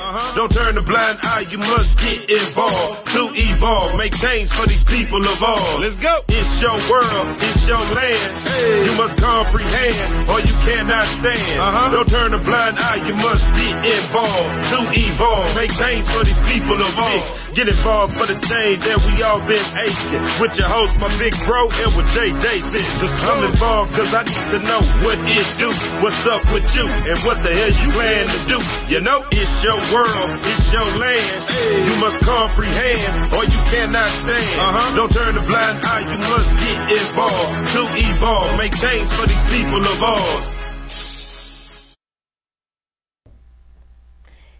Uh-huh. Don't turn a blind eye, you must get involved. To evolve, make change for these people of all. Let's go. It's your world, it's your land. Hey. You must comprehend, or you cannot stand. Uh-huh. Don't turn a blind eye, you must get involved. To evolve, make change for these people of all. Get involved for the change that we all been aching. With your host, my big bro, and with Jay Davis. Just come involved, cause I need to know what it do. What's up with you, and what the hell you plan to do. You know, it's your world, it's your land. You must comprehend, or you cannot stand. Uh-huh. Don't turn a blind eye, you must get involved. To evolve, make change for these people of ours.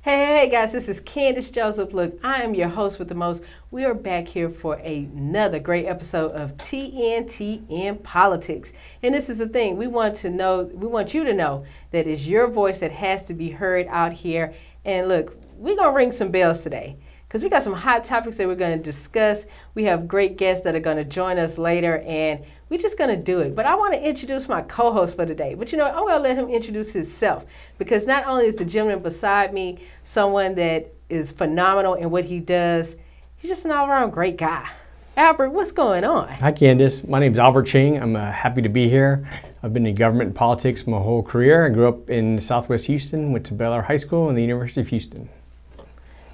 Hey, guys, this is Candace Joseph. Look, I am your host with the most. We are back here for another great episode of TNTN Politics. And this is the thing, we want to know, we want you to know that it's your voice that has to be heard out here. And look, we're going to ring some bells today because we got some hot topics that we're going to discuss. We have great guests that are going to join us later, and we're just going to do it. But I want to introduce my co host for today. But you know, I'm going to let him introduce himself because not only is the gentleman beside me someone that is phenomenal in what he does, he's just an all around great guy. Albert, what's going on? Hi, Candace. My name is Albert Cheng. I'm uh, happy to be here. I've been in government and politics my whole career. I grew up in Southwest Houston, went to Baylor High School and the University of Houston.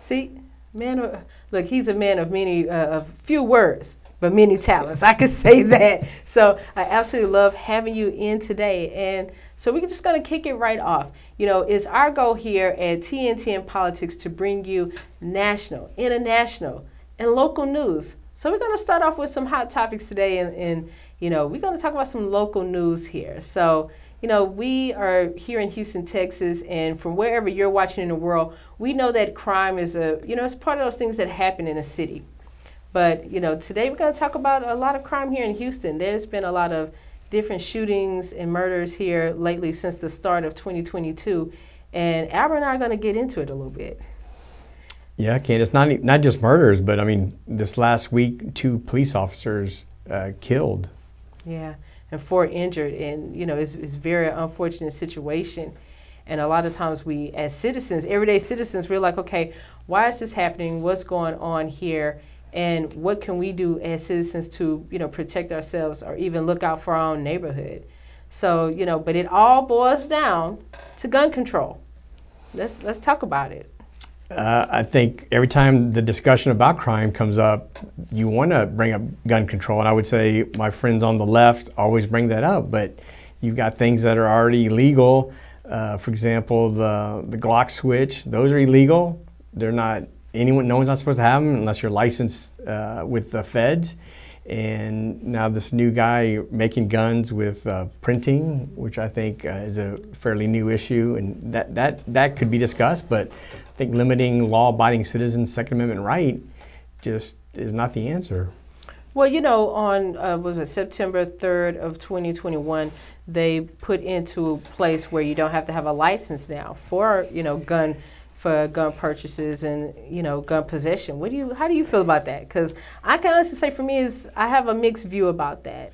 See, man, of, look, he's a man of many, uh, of few words but many talents. I could say that. So I absolutely love having you in today. And so we're just going to kick it right off. You know, it's our goal here at TNTN Politics to bring you national, international, and local news. So we're going to start off with some hot topics today, and, and you know, we're going to talk about some local news here. So, you know, we are here in Houston, Texas, and from wherever you're watching in the world, we know that crime is a, you know, it's part of those things that happen in a city. But you know, today we're going to talk about a lot of crime here in Houston. There's been a lot of different shootings and murders here lately since the start of 2022, and Albert and I are going to get into it a little bit. Yeah, Ken, it's not not just murders, but I mean, this last week, two police officers uh, killed. Yeah, and four injured, and you know, it's, it's a very unfortunate situation. And a lot of times, we as citizens, everyday citizens, we're like, okay, why is this happening? What's going on here? And what can we do as citizens to you know protect ourselves or even look out for our own neighborhood so you know but it all boils down to gun control let's let's talk about it uh, I think every time the discussion about crime comes up, you want to bring up gun control. And I would say my friends on the left always bring that up, but you've got things that are already illegal. Uh, for example, the, the Glock switch, those are illegal. They're not anyone, no one's not supposed to have them unless you're licensed uh, with the feds. And now this new guy making guns with uh, printing, which I think uh, is a fairly new issue, and that, that, that could be discussed. But I think limiting law-abiding citizens' Second Amendment right just is not the answer. Well, you know, on uh, was it September 3rd of 2021, they put into place where you don't have to have a license now for you know gun for gun purchases and you know gun possession. What do you? How do you feel about that? Because I can honestly say for me is I have a mixed view about that.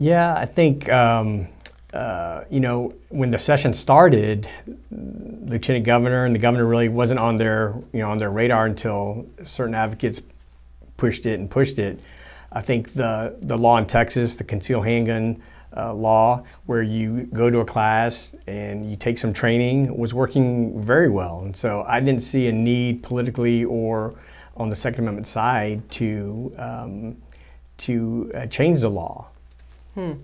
Yeah, I think um, uh, you know when the session started, Lieutenant Governor and the governor really wasn't on their you know on their radar until certain advocates pushed it and pushed it. I think the the law in Texas, the concealed handgun uh, law where you go to a class and you take some training was working very well. And so I didn't see a need politically or on the Second Amendment side to um, to uh, change the law. Hmm.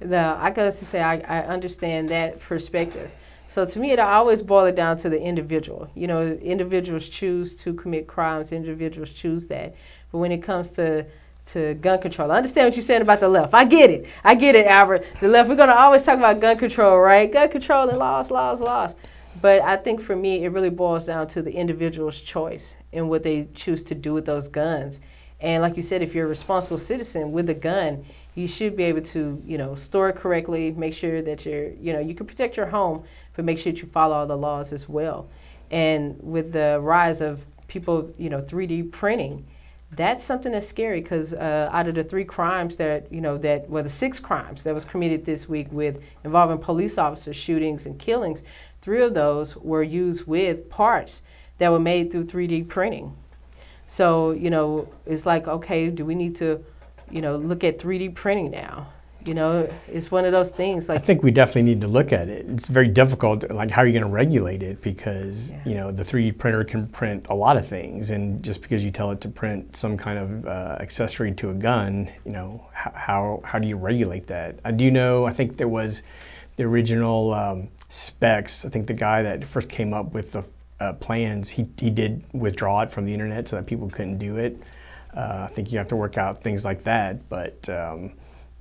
The, I got to say I, I understand that perspective. So to me, it always boils down to the individual. You know, individuals choose to commit crimes. Individuals choose that. But when it comes to to gun control. I understand what you're saying about the left. I get it. I get it, Albert. The left, we're going to always talk about gun control, right? Gun control and laws, laws, laws. But I think for me, it really boils down to the individual's choice and what they choose to do with those guns. And like you said, if you're a responsible citizen with a gun, you should be able to, you know, store it correctly, make sure that you're, you know, you can protect your home, but make sure that you follow all the laws as well. And with the rise of people, you know, 3D printing, that's something that's scary because uh, out of the three crimes that you know that well the six crimes that was committed this week with involving police officer shootings and killings three of those were used with parts that were made through 3D printing. So, you know, it's like, okay, do we need to, you know, look at 3D printing now? You know, it's one of those things. Like I think we definitely need to look at it. It's very difficult. Like, how are you going to regulate it? Because Yeah. you know, the 3D printer can print a lot of things, and just because you tell it to print some kind of uh, accessory to a gun, you know, how, how how do you regulate that? I do know. I think there was the original um, specs. I think the guy that first came up with the uh, plans, he he did withdraw it from the internet so that people couldn't do it. Uh, I think you have to work out things like that, but. Um,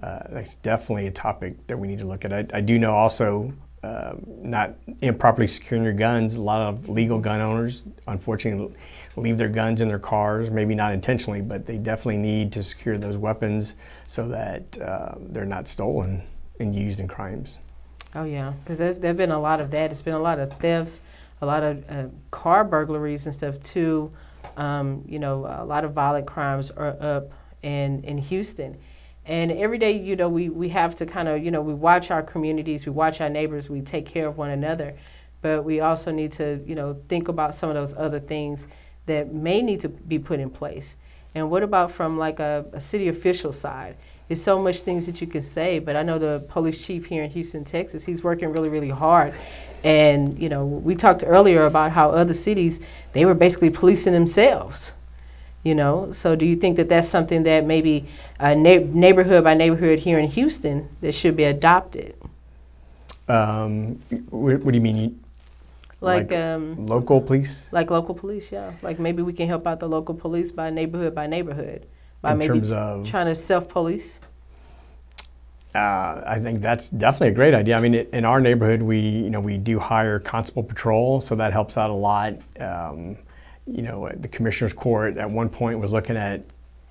uh, that's definitely a topic that we need to look at. I, I do know also uh, not improperly securing your guns. A lot of legal gun owners, unfortunately, leave their guns in their cars. Maybe not intentionally, but they definitely need to secure those weapons so that uh, they're not stolen and used in crimes. Oh yeah, because there have been a lot of that. It's been a lot of thefts, a lot of uh, car burglaries and stuff too. Um, you know, a lot of violent crimes are up in in Houston, and every day, you know, we we have to kind of, you know, we watch our communities, we watch our neighbors, we take care of one another, but we also need to, you know, think about some of those other things that may need to be put in place. And what about from like a, a city official side? There's so much things that you can say, but I know the police chief here in Houston, Texas, he's working really, really hard. And you know, we talked earlier about how other cities they were basically policing themselves. You know, so do you think that that's something that maybe uh, na- neighborhood by neighborhood here in Houston that should be adopted? Um, what, what do you mean? You- Like, Like- um, Local police? like local police, yeah. Like maybe we can help out the local police by neighborhood by neighborhood by In maybe terms of- trying to self police. Uh, I think that's definitely a great idea. I mean, it, in our neighborhood, we you know we do hire constable patrol, so that helps out a lot. Um, you know, uh, the commissioner's court at one point was looking at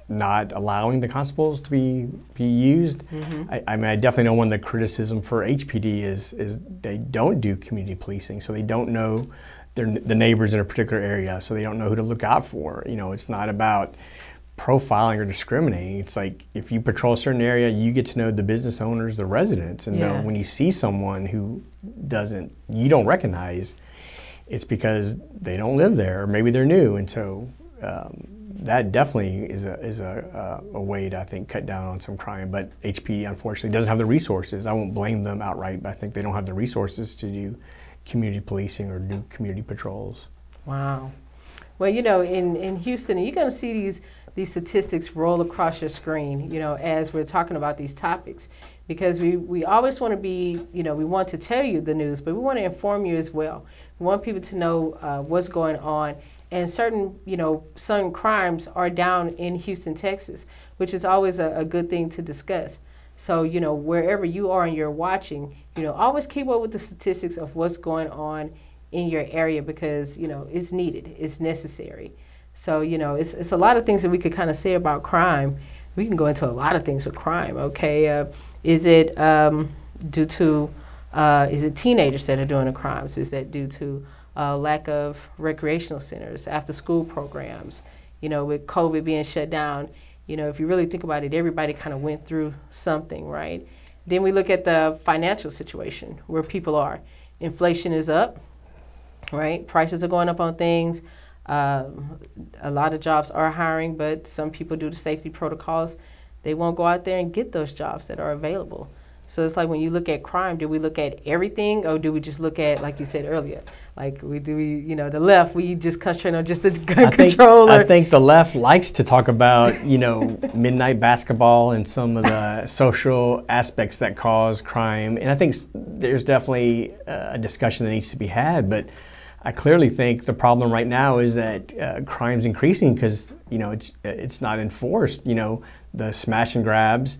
not allowing the constables to be be used. Mm-hmm. I, I mean, I definitely know one of the criticism for HPD is is they don't do community policing, so they don't know their the neighbors in a particular area, so they don't know who to look out for. You know, it's not about profiling or discriminating. It's like if you patrol a certain area, you get to know the business owners, the residents, and Yeah. when you see someone who doesn't, you don't recognize, it's because they don't live there, or maybe they're new, and so um, that definitely is a is a, uh, a way to I think cut down on some crime. But HP unfortunately doesn't have the resources. I won't blame them outright, but I think they don't have the resources to do community policing or do community patrols. Wow. Well, you know, in, in Houston, you're going to see these these statistics roll across your screen, you know, as we're talking about these topics, because we, we always want to be, you know, we want to tell you the news, but we want to inform you as well. We want people to know uh, what's going on, and certain, you know, certain crimes are down in Houston, Texas, which is always a, a good thing to discuss. So, you know, wherever you are and you're watching, you know, always keep up with the statistics of what's going on in your area because, you know, it's needed, it's necessary. So, you know, it's, it's a lot of things that we could kind of say about crime. We can go into a lot of things with crime, okay? Uh, is it um, due to, uh, is it teenagers that are doing the crimes? Is that due to uh, lack of recreational centers, after school programs? You know, with COVID being shut down, you know, if you really think about it, everybody kind of went through something, right? Then we look at the financial situation where people are. Inflation is up, right? Prices are going up on things. Um, a lot of jobs are hiring, but some people, due to safety protocols, they won't go out there and get those jobs that are available. So it's like when you look at crime, do we look at everything, or do we just look at, like you said earlier, like we do, we, you know, the left, we just concentrate on just the gun I think, control. I think the left likes to talk about, you know, midnight basketball and some of the social aspects that cause crime. And I think there's definitely a discussion that needs to be had. But I clearly think the problem right now is that uh, crime's increasing because, you know, it's it's not enforced. You know, the smash and grabs.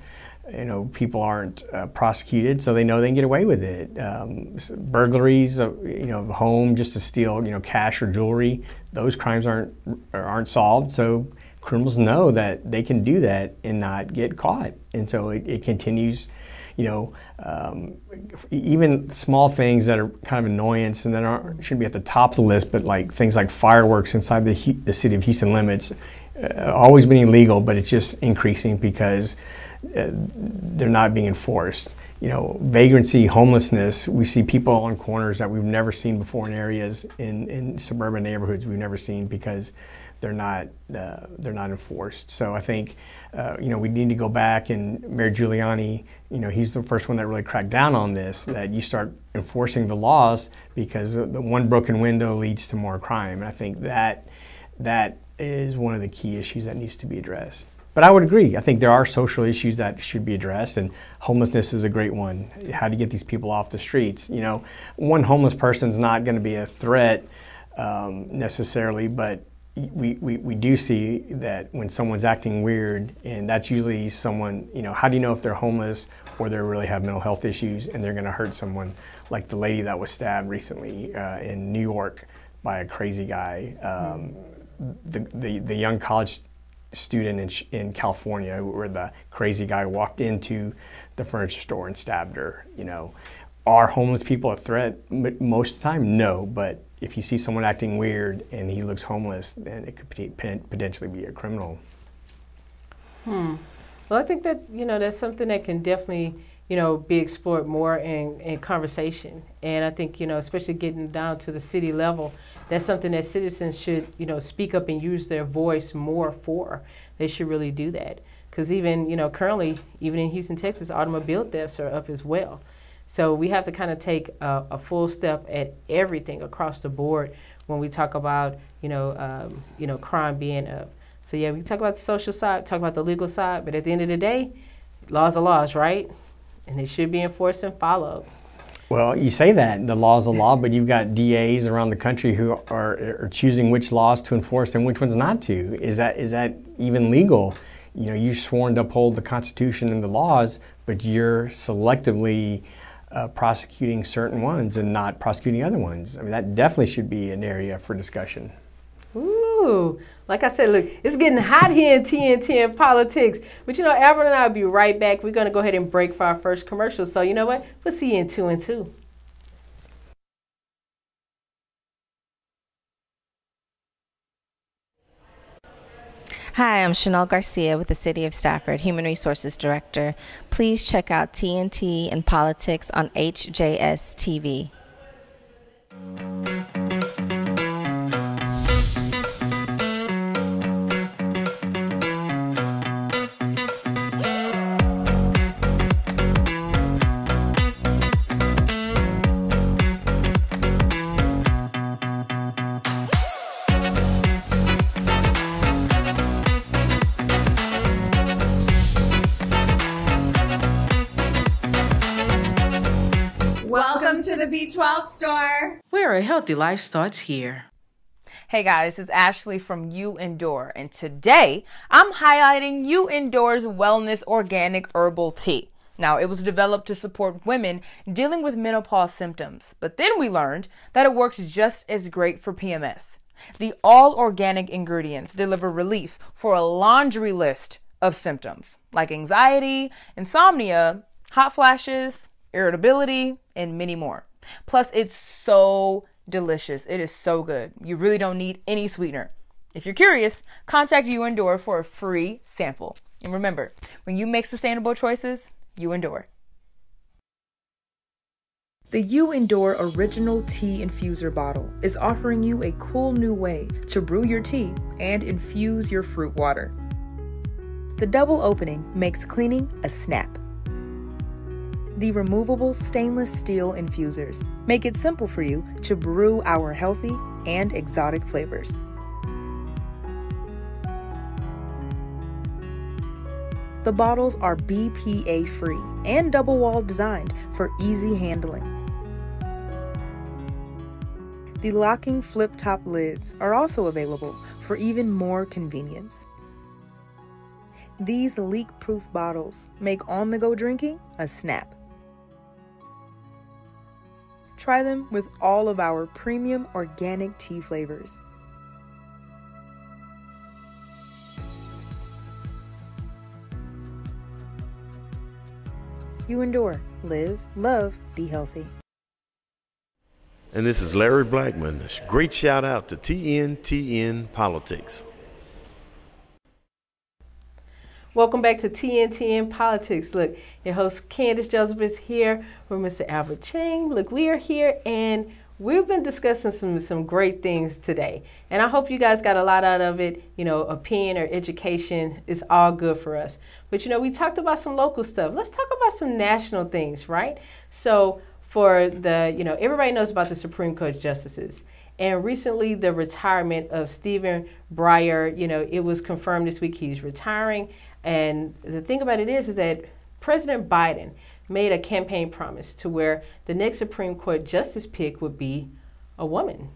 You know, people aren't uh, prosecuted, so they know they can get away with it. Um, burglaries, of, you know, home just to steal, you know, cash or jewelry. Those crimes aren't aren't solved, so criminals know that they can do that and not get caught, and so it, it continues. You know, um, even small things that are kind of annoyance and that aren't shouldn't be at the top of the list, but like things like fireworks inside the the city of Houston limits uh, always been illegal, but it's just increasing because uh, they're not being enforced. You know, vagrancy, homelessness, we see people on corners that we've never seen before in areas in, in suburban neighborhoods we've never seen because they're not uh, they're not enforced. So I think uh, you know we need to go back and Mayor Giuliani, you know, he's the first one that really cracked down on this. That you start enforcing the laws because the one broken window leads to more crime. And I think that that is one of the key issues that needs to be addressed. But I would agree. I think there are social issues that should be addressed, and homelessness is a great one. How you get these people off the streets? You know, one homeless person is not going to be a threat um, necessarily, but we, we, we do see that when someone's acting weird, and that's usually someone, you know, how do you know if they're homeless or they really have mental health issues and they're going to hurt someone like the lady that was stabbed recently uh, in New York by a crazy guy? Um, the, the, the young college student in, in California where the crazy guy walked into the furniture store and stabbed her, you know. Are homeless people a threat? Most of the time, no, but if you see someone acting weird and he looks homeless, then it could potentially be a criminal. Hmm. Well, I think that you know that's something that can definitely you know be explored more in, in conversation, and I think you know especially getting down to the city level, that's something that citizens should you know speak up and use their voice more for. They should really do that because even you know currently even in Houston, Texas, automobile thefts are up as well. So we have to kind of take a, a, full step at everything across the board when we talk about, you know, um, you know, crime being up. So yeah, we talk about the social side, talk about the legal side, but at the end of the day, laws are laws, right? And they should be enforced and followed. Well, you say that the law is a law, but you've got DAs around the country who are, are choosing which laws to enforce and which ones not to. Is that is that even legal? You know, you're sworn to uphold the Constitution and the laws, but you're selectively uh, prosecuting certain ones and not prosecuting other ones. I mean, that definitely should be an area for discussion. Ooh, like I said, look, it's getting hot here in TNT and politics. But you know, Alvin and I will be right back. We're going to go ahead and break for our first commercial. So, you know what? We'll see you in two and two. Hi, I'm Chanel Garcia with the City of Stafford, Human Resources Director. Please check out TNT and Politics on HJS TV. A healthy life starts here. Hey guys, it's Ashley from You Endure, and today I'm highlighting You Endure's Wellness Organic Herbal Tea. Now, it was developed to support women dealing with menopause symptoms, but then we learned that it works just as great for PMS. The all organic ingredients deliver relief for a laundry list of symptoms like anxiety, insomnia, hot flashes, irritability, and many more. Plus, it's so delicious. It is so good. You really don't need any sweetener. If you're curious, contact You Endure for a free sample. And remember, when you make sustainable choices, you endure. The You Endure Original Tea Infuser Bottle is offering you a cool new way to brew your tea and infuse your fruit water. The double opening makes cleaning a snap the removable stainless steel infusers make it simple for you to brew our healthy and exotic flavors. The bottles are BPA free and double wall designed for easy handling. The locking flip top lids are also available for even more convenience. These leak proof bottles make on the go drinking a snap. Try them with all of our premium organic tea flavors. You endure, live, love, be healthy. And this is Larry Blackman. Great shout out to TNTN Politics. Welcome back to TNT in Politics. Look, your host Candace Joseph is here with Mr. Albert Cheng. Look, we are here and we've been discussing some some great things today. And I hope you guys got a lot out of it. You know, opinion or education is all good for us. But you know, we talked about some local stuff. Let's talk about some national things, right? So for the, you know, everybody knows about the Supreme Court justices. And recently, the retirement of Stephen Breyer, you know, it was confirmed this week he's retiring. And the thing about it is, is that President Biden made a campaign promise to where the next Supreme Court justice pick would be a woman.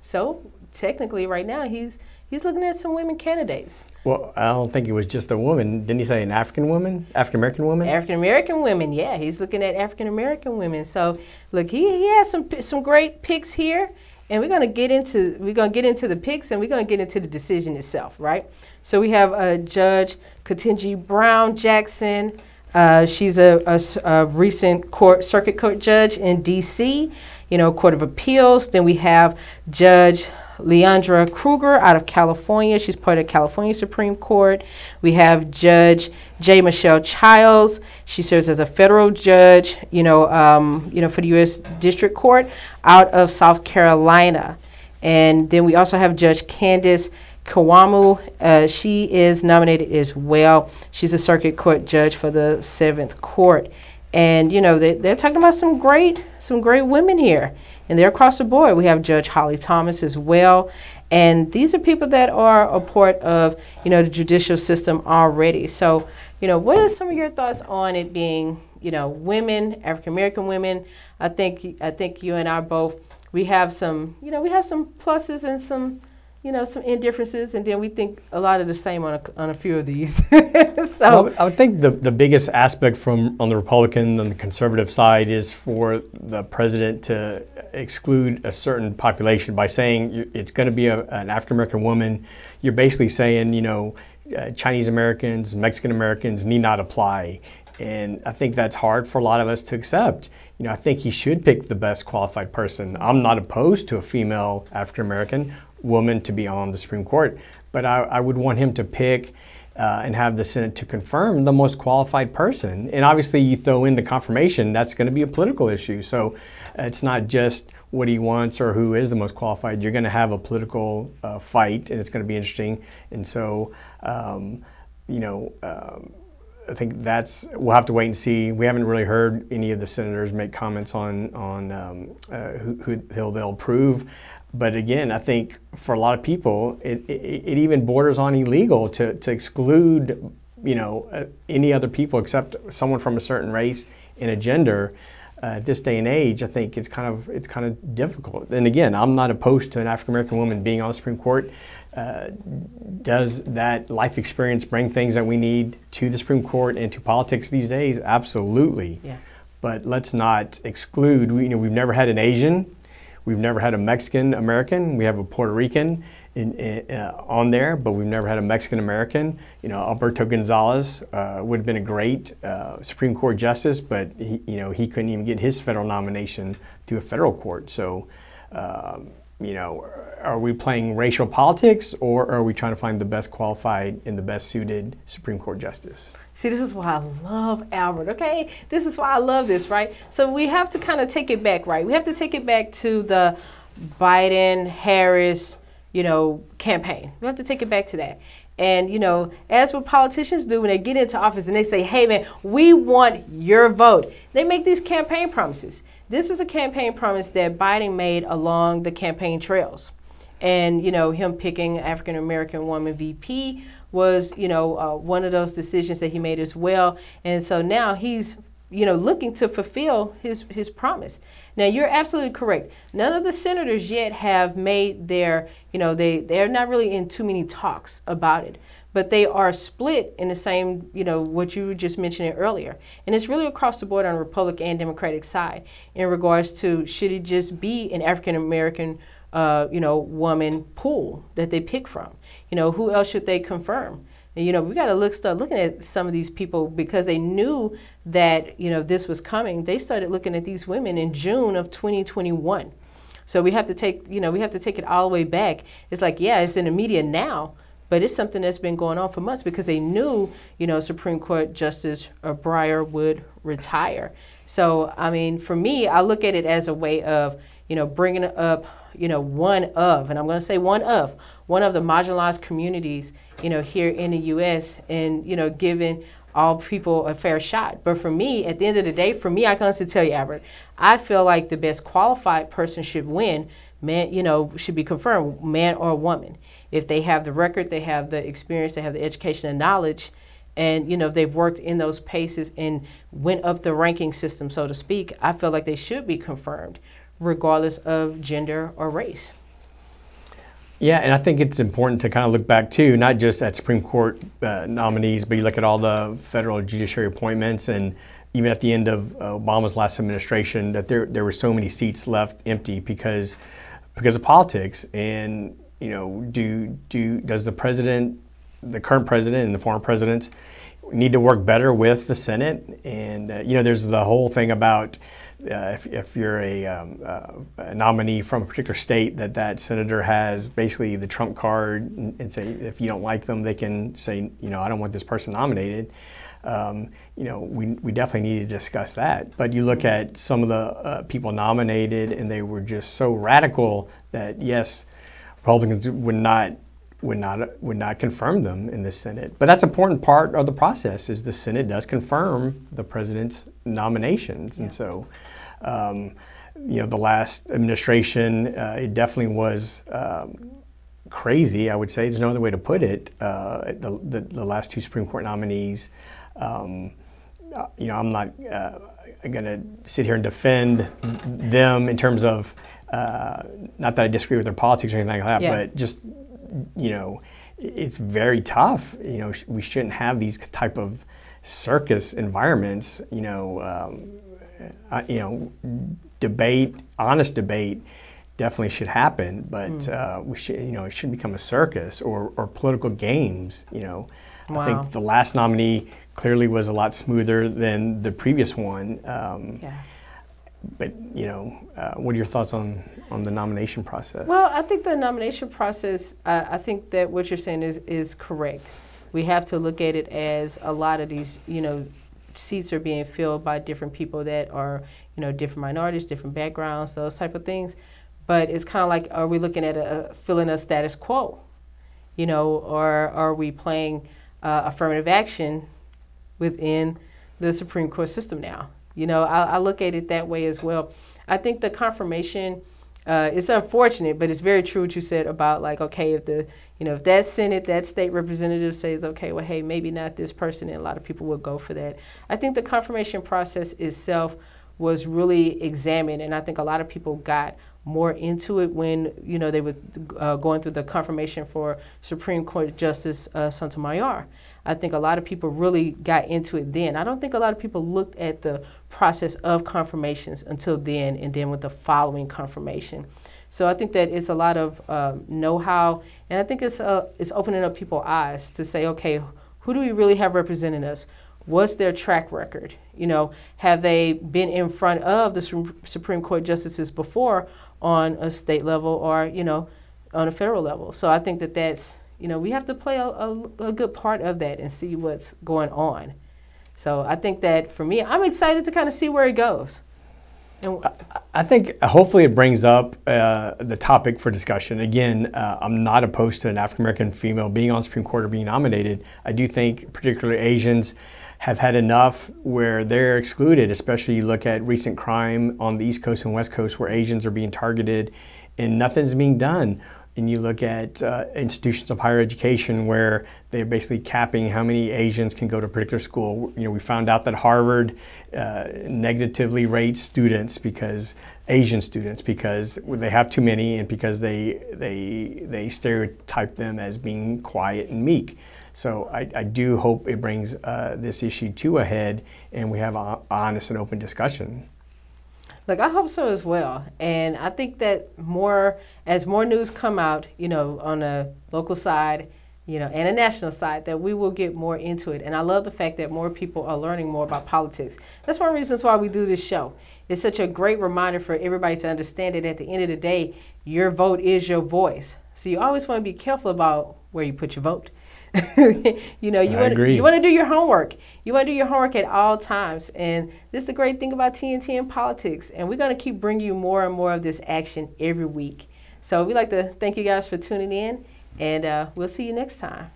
So technically, right now, he's he's looking at some women candidates. Well, I don't think it was just a woman. Didn't he say an African woman, African American woman? African American women, yeah, he's looking at African American women. So look, he, he has some some great picks here and we're going to get into we're going to get into the picks and we're going to get into the decision itself right? So we have uh, judge Ketanji Brown Jackson. Uh, she's a, a, a, recent court circuit court judge in dc you know court of appeals. Then we have judge Leondra Kruger out of California. She's part of California Supreme Court. We have Judge J. Michelle Childs. She serves as a federal judge, you know, um, you know, for the U.S. District Court out of South Carolina. And then we also have Judge Candace Akiwumi. Uh, she is nominated as well. She's a circuit court judge for the Seventh Court. And you know they, they're talking about some great some great women here and they're across the board. We have Judge Holly Thomas as well. And these are people that are a part of, you know, the judicial system already. So, you know, what are some of your thoughts on it being, you know, women, African American women? I think I think you and I both we have some, you know, we have some pluses and some you know, some indifferences, and then we think a lot of the same on a, on a few of these. so well, I would think the, the biggest aspect from on the Republican and the conservative side is for the president to exclude a certain population by saying it's going to be a, an African American woman. You're basically saying, you know, uh, Chinese Americans, Mexican Americans need not apply. And I think that's hard for a lot of us to accept. You know, I think he should pick the best qualified person. I'm not opposed to a female African American woman to be on the Supreme Court, but I, I would want him to pick uh, and have the Senate to confirm the most qualified person. And obviously, you throw in the confirmation, that's going to be a political issue. So it's not just what he wants or who is the most qualified. You're going to have a political uh, fight, and it's going to be interesting. And so, um, you know, um, I think that's we'll have to wait and see. We haven't really heard any of the senators make comments on on um, uh, who, who they'll approve. But again, I think for a lot of people, it, it, it even borders on illegal to, to exclude, you know, uh, any other people except someone from a certain race and a gender. Uh, at this day and age, I think it's kind of it's kind of difficult. And again, I'm not opposed to an African American woman being on the Supreme Court. Uh, does that life experience bring things that we need to the Supreme Court and to politics these days? Absolutely. Yeah. But let's not exclude. We, you know, we've never had an Asian We've never had a Mexican American. We have a Puerto Rican in, in, uh, on there, but we've never had a Mexican American. You know, Alberto Gonzales uh, would have been a great uh, Supreme Court justice, but he, you know, he couldn't even get his federal nomination to a federal court. So, um, you know, are we playing racial politics or are we trying to find the best qualified and the best suited Supreme Court justice? See, this is why I love Albert, okay? This is why I love this, right? So we have to kind of take it back, right? We have to take it back to the Biden, Harris, you know, campaign. We have to take it back to that. And, you know, as what politicians do when they get into office and they say, hey, man, we want your vote, they make these campaign promises. This was a campaign promise that Biden made along the campaign trails. And, you know, him picking African American woman VP was, you know, uh, one of those decisions that he made as well. And so now he's, you know, looking to fulfill his, his promise. Now, you're absolutely correct. None of the senators yet have made their, you know, they, they're not really in too many talks about it but they are split in the same, you know, what you just mentioning earlier. And it's really across the board on the Republican and Democratic side in regards to should it just be an African American, uh, you know, woman pool that they pick from? You know, who else should they confirm? And, you know, we got to look, start looking at some of these people because they knew that, you know, this was coming. They started looking at these women in June of 2021. So we have to take, you know, we have to take it all the way back. It's like, yeah, it's in the media now, but it's something that's been going on for months because they knew, you know, Supreme Court Justice Breyer would retire. So, I mean, for me, I look at it as a way of, you know, bringing up, you know, one of, and I'm going to say one of, one of the marginalized communities, you know, here in the U.S. and, you know, giving all people a fair shot. But for me, at the end of the day, for me, I can tell you, Albert, I feel like the best qualified person should win. Man, you know, should be confirmed, man or woman. If they have the record, they have the experience, they have the education and knowledge, and you know they've worked in those paces and went up the ranking system, so to speak. I feel like they should be confirmed, regardless of gender or race. Yeah, and I think it's important to kind of look back too, not just at Supreme Court uh, nominees, but you look at all the federal judiciary appointments, and even at the end of Obama's last administration, that there there were so many seats left empty because because of politics. And you know, do do does the president, the current president, and the former presidents need to work better with the Senate? And uh, you know, there's the whole thing about uh, if, if, you're a, um, uh, a, nominee from a particular state, that that senator has basically the trump card and, and, say if you don't like them, they can say, you know, I don't want this person nominated. Um, you know, we, we definitely need to discuss that. But you look at some of the uh, people nominated, and they were just so radical that yes, Republicans would not would not would not confirm them in the Senate. But that's an important part of the process is the Senate does confirm the president's nominations, yeah. and so. Um, you know, the last administration, uh, it definitely was um, crazy. I would say there's no other way to put it. Uh, the, the, the, last two Supreme Court nominees. Um, uh, you know, I'm not uh, going to sit here and defend them in terms of uh, not that I disagree with their politics or anything like that, yeah. but just you know, it's very tough. You know, we shouldn't have these type of circus environments. You know, um, uh, you know, debate, honest debate, definitely should happen. But mm. uh, we should, you know, it shouldn't become a circus or, or political games. You know, wow. I think the last nominee clearly was a lot smoother than the previous one. Um, yeah but you know, uh, what are your thoughts on on the nomination process? Well, I think the nomination process. Uh, I think that what you're saying is is correct. We have to look at it as a lot of these, you know, seats are being filled by different people that are, you know, different minorities, different backgrounds, those type of things. But it's kind of like, are we looking at a, filling a status quo, you know, or are we playing uh, affirmative action within the Supreme Court system now? You know, I, I look at it that way as well. I think the confirmation. Uh, it's unfortunate, but it's very true what you said about like, okay, if the, you know, if that Senate, that state representative says, okay, well, hey, maybe not this person, and a lot of people will go for that. I think the confirmation process itself was really examined, and I think a lot of people got more into it when you know they were uh, going through the confirmation for Supreme Court Justice uh, Sotomayor. I think a lot of people really got into it then. I don't think a lot of people looked at the process of confirmations until then, and then with the following confirmation. So I think that it's a lot of um, know-how, and I think it's uh, it's opening up people's eyes to say, okay, who do we really have representing us? What's their track record? You know, have they been in front of the Supreme Court justices before on a state level or you know on a federal level? So I think that that's you know we have to play a, a, a good part of that and see what's going on. So I think that for me, I'm excited to kind of see where it goes. I think hopefully it brings up uh, the topic for discussion. Again, uh, I'm not opposed to an African American female being on Supreme Court or being nominated. I do think, particularly Asians, have had enough where they're excluded. Especially you look at recent crime on the East Coast and West Coast where Asians are being targeted, and nothing's being done and you look at uh, institutions of higher education where they're basically capping how many Asians can go to a particular school. You know, we found out that Harvard uh, negatively rates students because Asian students because they have too many and because they they they stereotype them as being quiet and meek. So I, I do hope it brings uh, this issue to a head and we have an honest and open discussion. Look, I hope so as well. And I think that more, as more news come out, you know, on a local side, you know, and a national side, that we will get more into it. And I love the fact that more people are learning more about politics. That's one of the reasons why we do this show. It's such a great reminder for everybody to understand that at the end of the day, your vote is your voice. So you always want to be careful about where you put your vote. you know, you want agree. you want to do your homework. You want to do your homework at all times. And this is the great thing about TNT and politics. And we're going to keep bringing you more and more of this action every week. So we'd like to thank you guys for tuning in, and uh, we'll see you next time.